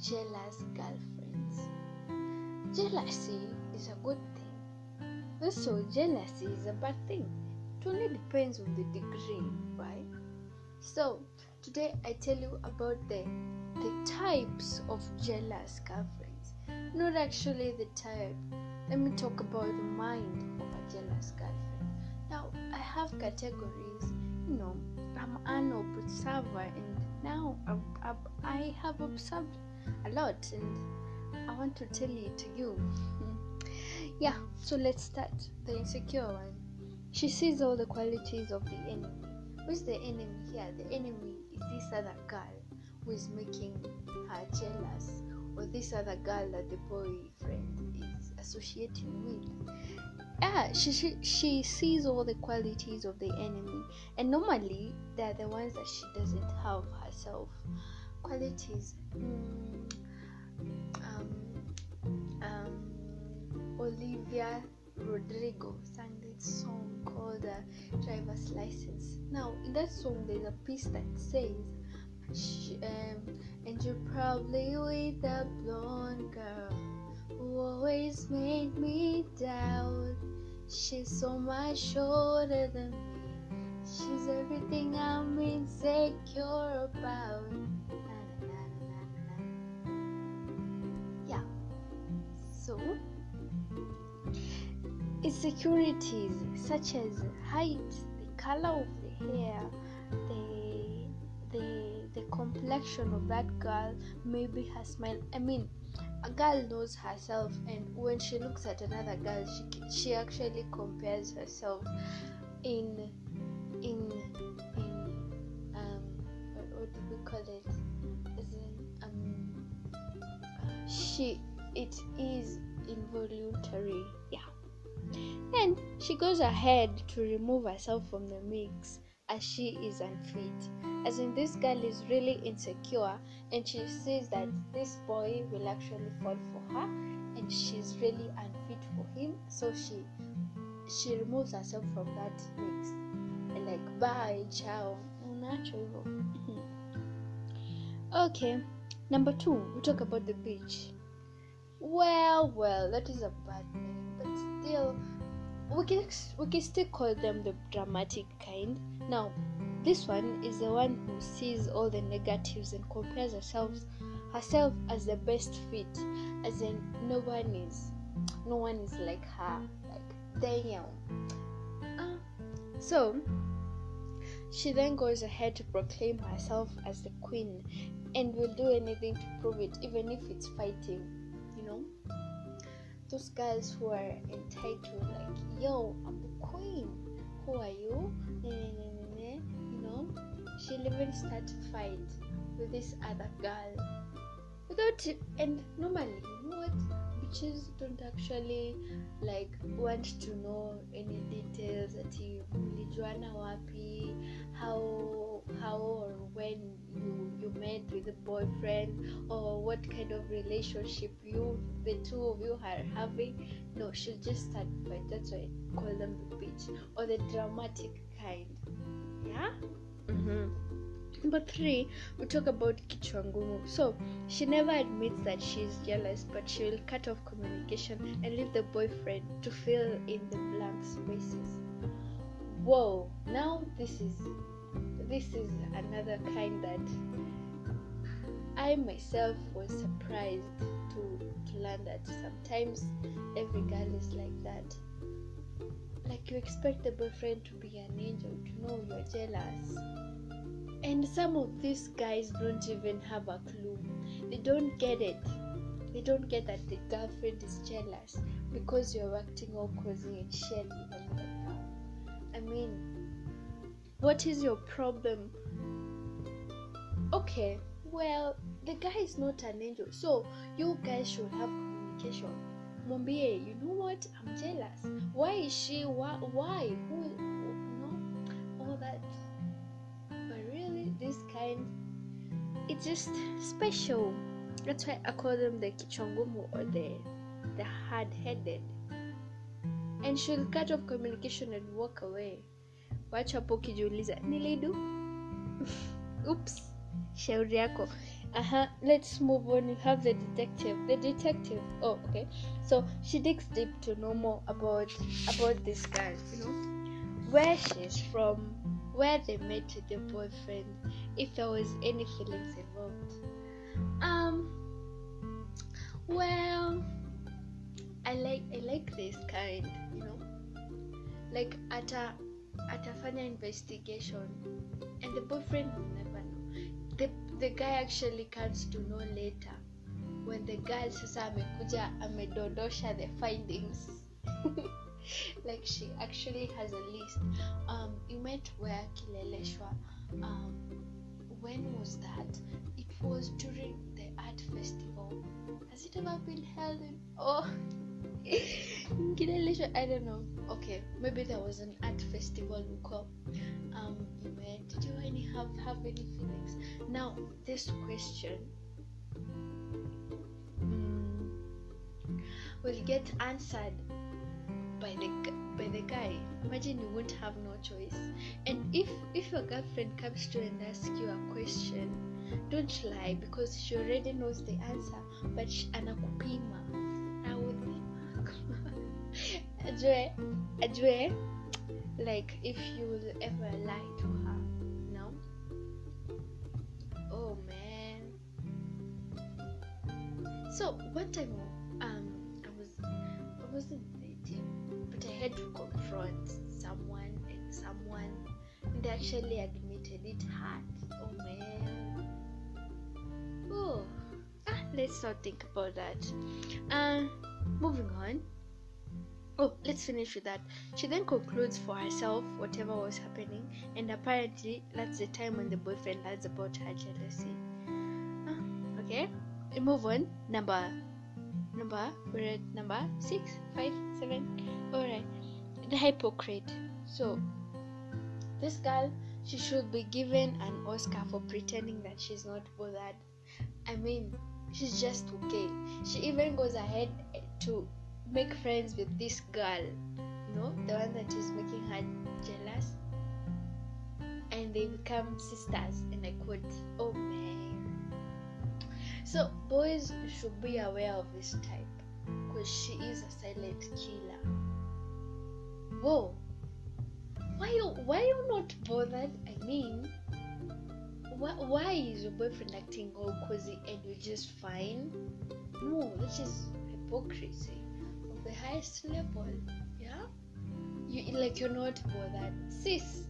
jealous girlfriends. Jealousy is a good thing. Also, jealousy is a bad thing. It only depends on the degree, right? So, today I tell you about the the types of jealous girlfriends. Not actually the type. Let me talk about the mind of a jealous girlfriend. Now, I have categories. You know, I'm an observer, and now I, I have observed a lot, and I want to tell it to you. Hmm. yeah, so let's start. The insecure one. She sees all the qualities of the enemy. Who's the enemy here? The enemy is this other girl who is making her jealous, or this other girl that the boyfriend is associating with. Yeah, she, she she sees all the qualities of the enemy, and normally they're the ones that she doesn't have herself. Qualities. Mm, um, um, Olivia Rodrigo sang this song called uh, Driver's License. Now, in that song, there's a piece that says, she, um, and you're probably with a blonde girl who always made me doubt. She's so much shorter than me. She's everything I'm insecure about. So, insecurities such as height, the color of the hair, the the the complexion of that girl, maybe her smile. I mean, a girl knows herself, and when she looks at another girl, she she actually compares herself in in in um what, what do we call it? Um she it is involuntary. Yeah. Then she goes ahead to remove herself from the mix as she is unfit. As in, this girl is really insecure and she says that this boy will actually fall for her and she's really unfit for him, so she she removes herself from that mix. And like, bye, ciao. Hivyo. okay, number two, we talk about the beach. Well, well, that is a bad thing, but still, we can we can still call them the dramatic kind. Now, this one is the one who sees all the negatives and compares herself herself as the best fit, as in no one is no one is like her. Like damn. Uh, so she then goes ahead to proclaim herself as the queen and will do anything to prove it, even if it's fighting. Know, those guys who are entitled, like, yo, I'm the queen. Who are you? You know, she'll even start to fight with this other girl without it. And normally, you know what? Bitches don't actually like want to know any details that you mlijuana wapi, how how or when you you met with a boyfriend or what kind of relationship you the two of you are having no she'll just start fight that's why I call them the bitch or the dramatic kind. Yeah? Mm-hmm. number three we talk about kichwangumu so she never admits that she's jealous but she will cut off communication and leave the boyfriend to fill in the blank spaces whoa now this is this is another kind that I myself was surprised to, to learn that sometimes every girl is like that. Like you expect the boyfriend to be an angel to know you're jealous. And some of these guys don't even have a clue. They don't get it. They don't get that the girlfriend is jealous because you're acting all cozy and shelly and mean, what is your problem? Okay, well, the guy is not an angel, so you guys should have communication. Mwambie, you know what? I'm jealous. Why is she? Why? Who? No, all that. But really, this kind, it's just special. That's why I call them the kichongumu or the the hard-headed. And she'll cut off communication and walk away. Wacha hapo ukijiuliza nilidu oops shauri yako. Uh-huh let's move on. You have the detective. The detective. Oh okay. So she digs deep to know more about about this girl you know? Where she's from where they met with the boyfriend if there was any feelings involved. Um well i like i like this kind you know? Like at a at a atafanya investigation. And the boyfriend will never know. The, the guy actually comes to know later when the girl sasa amekuja amedondosha the findings. Like she actually has a list. Um you met where kileleshwa um when was that? It was during the art festival. Has it ever been held in oh i don't know. Okay maybe there was an art festival huko um you met did you any have have any feelings? Now this question mm, will get answered by the by the guy. Imagine you won't have no choice. And if if your girlfriend comes to and asks you a question don't lie because she already knows the answer but sh- anakupima Anakupima. Ajue ajue like if you will ever lie to her no oh man. So one time um i was i wasn't dating but i had to confront someone and someone and they actually admitted it hurt oh man. Oh ah, let's not think about that. Um moving on Oh, let's finish with that. She then concludes for herself whatever was happening, and apparently that's the time when the boyfriend learns about her jealousy. Ah, okay, we move on. Number, number, we're at number six, five, seven. Alright, the hypocrite. So, this girl, she should be given an Oscar for pretending that she's not bothered. I mean, she's just okay. She even goes ahead to make friends with this girl, you know, the one that is making her jealous, and they become sisters. And I quote, "Oh man." So boys should be aware of this type, because she is a silent killer. Whoa, why you why you not bothered? I mean, why, why is your boyfriend acting all cozy and you're just fine? No, this is hypocrisy the highest level. Yeah, you like you're not bothered, sis.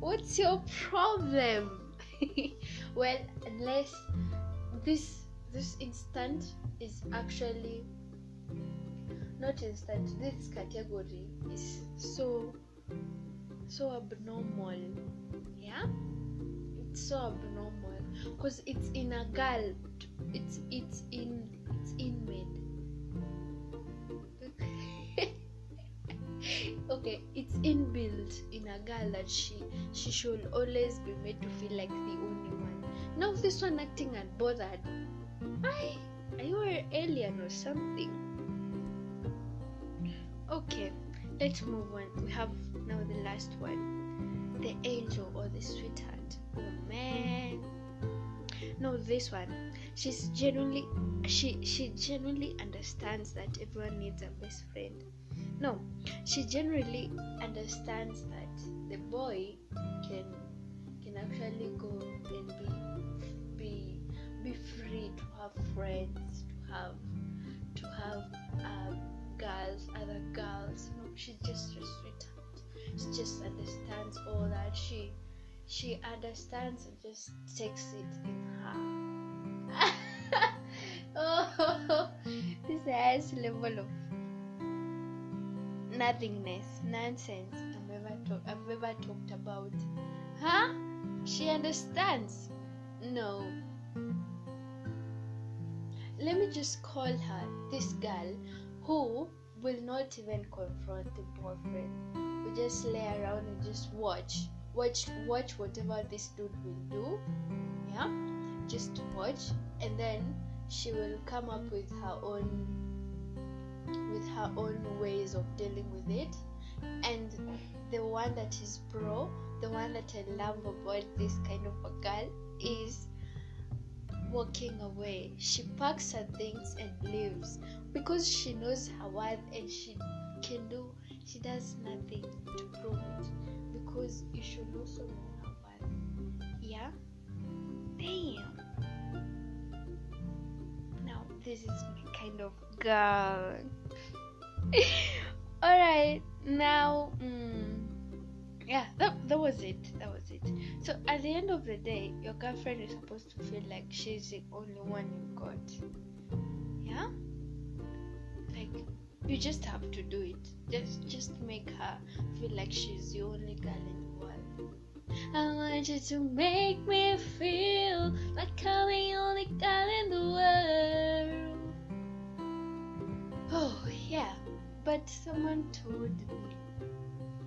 What's your problem? well, unless this this instant is actually not instant. This category is so so abnormal. Yeah, it's so abnormal because it's in a girl. It's it's in it's in made. Okay it's inbuilt in a girl that she she should always be made to feel like the only one. Now this one acting unbothered why are you an alien or something? Okay let's move on. We have now the last one. The angel or the sweetheart. Oh man. No this one. She's genuinely she she genuinely understands that everyone needs a best friend no she generally understands that the boy can can actually go and be be be free to have friends to have to have um, girls other girls. No she's just sweetheart she just understands all that. She she understands and just takes it in her. Oh this is level of nothingness, nonsense I've ever, I've ever talked about. Huh? She understands. No. Let me just call her this girl who will not even confront the boyfriend. We just lay around and just watch. Watch watch whatever this dude will do. Yeah? Just watch and then she will come up with her own her own ways of dealing with it and the one that is pro the one that i love about this kind of a girl is walking away. She packs her things and leaves because she knows her worth and she can do she does nothing to prove it because you should also know her worth. Yeah? Damn. Now this is my kind of girl. Alright, now mm, yeah that, that was it that was it. So at the end of the day your girlfriend is supposed to feel like she's the only one you've got. Yeah? Like you just have to do it. Just just make her feel like she's the only girl in the world. I want you to make me feel like I'm the only girl in the world. Oh, yeah, but someone told me.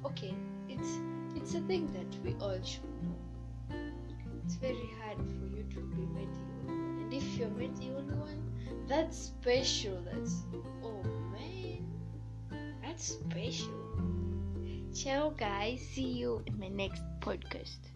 Okay, it's it's a thing that we all should know. It's very hard for you to be met the only one, and if you're met the only one, that's special. That's oh man, that's special. Ciao, guys. See you in my next podcast.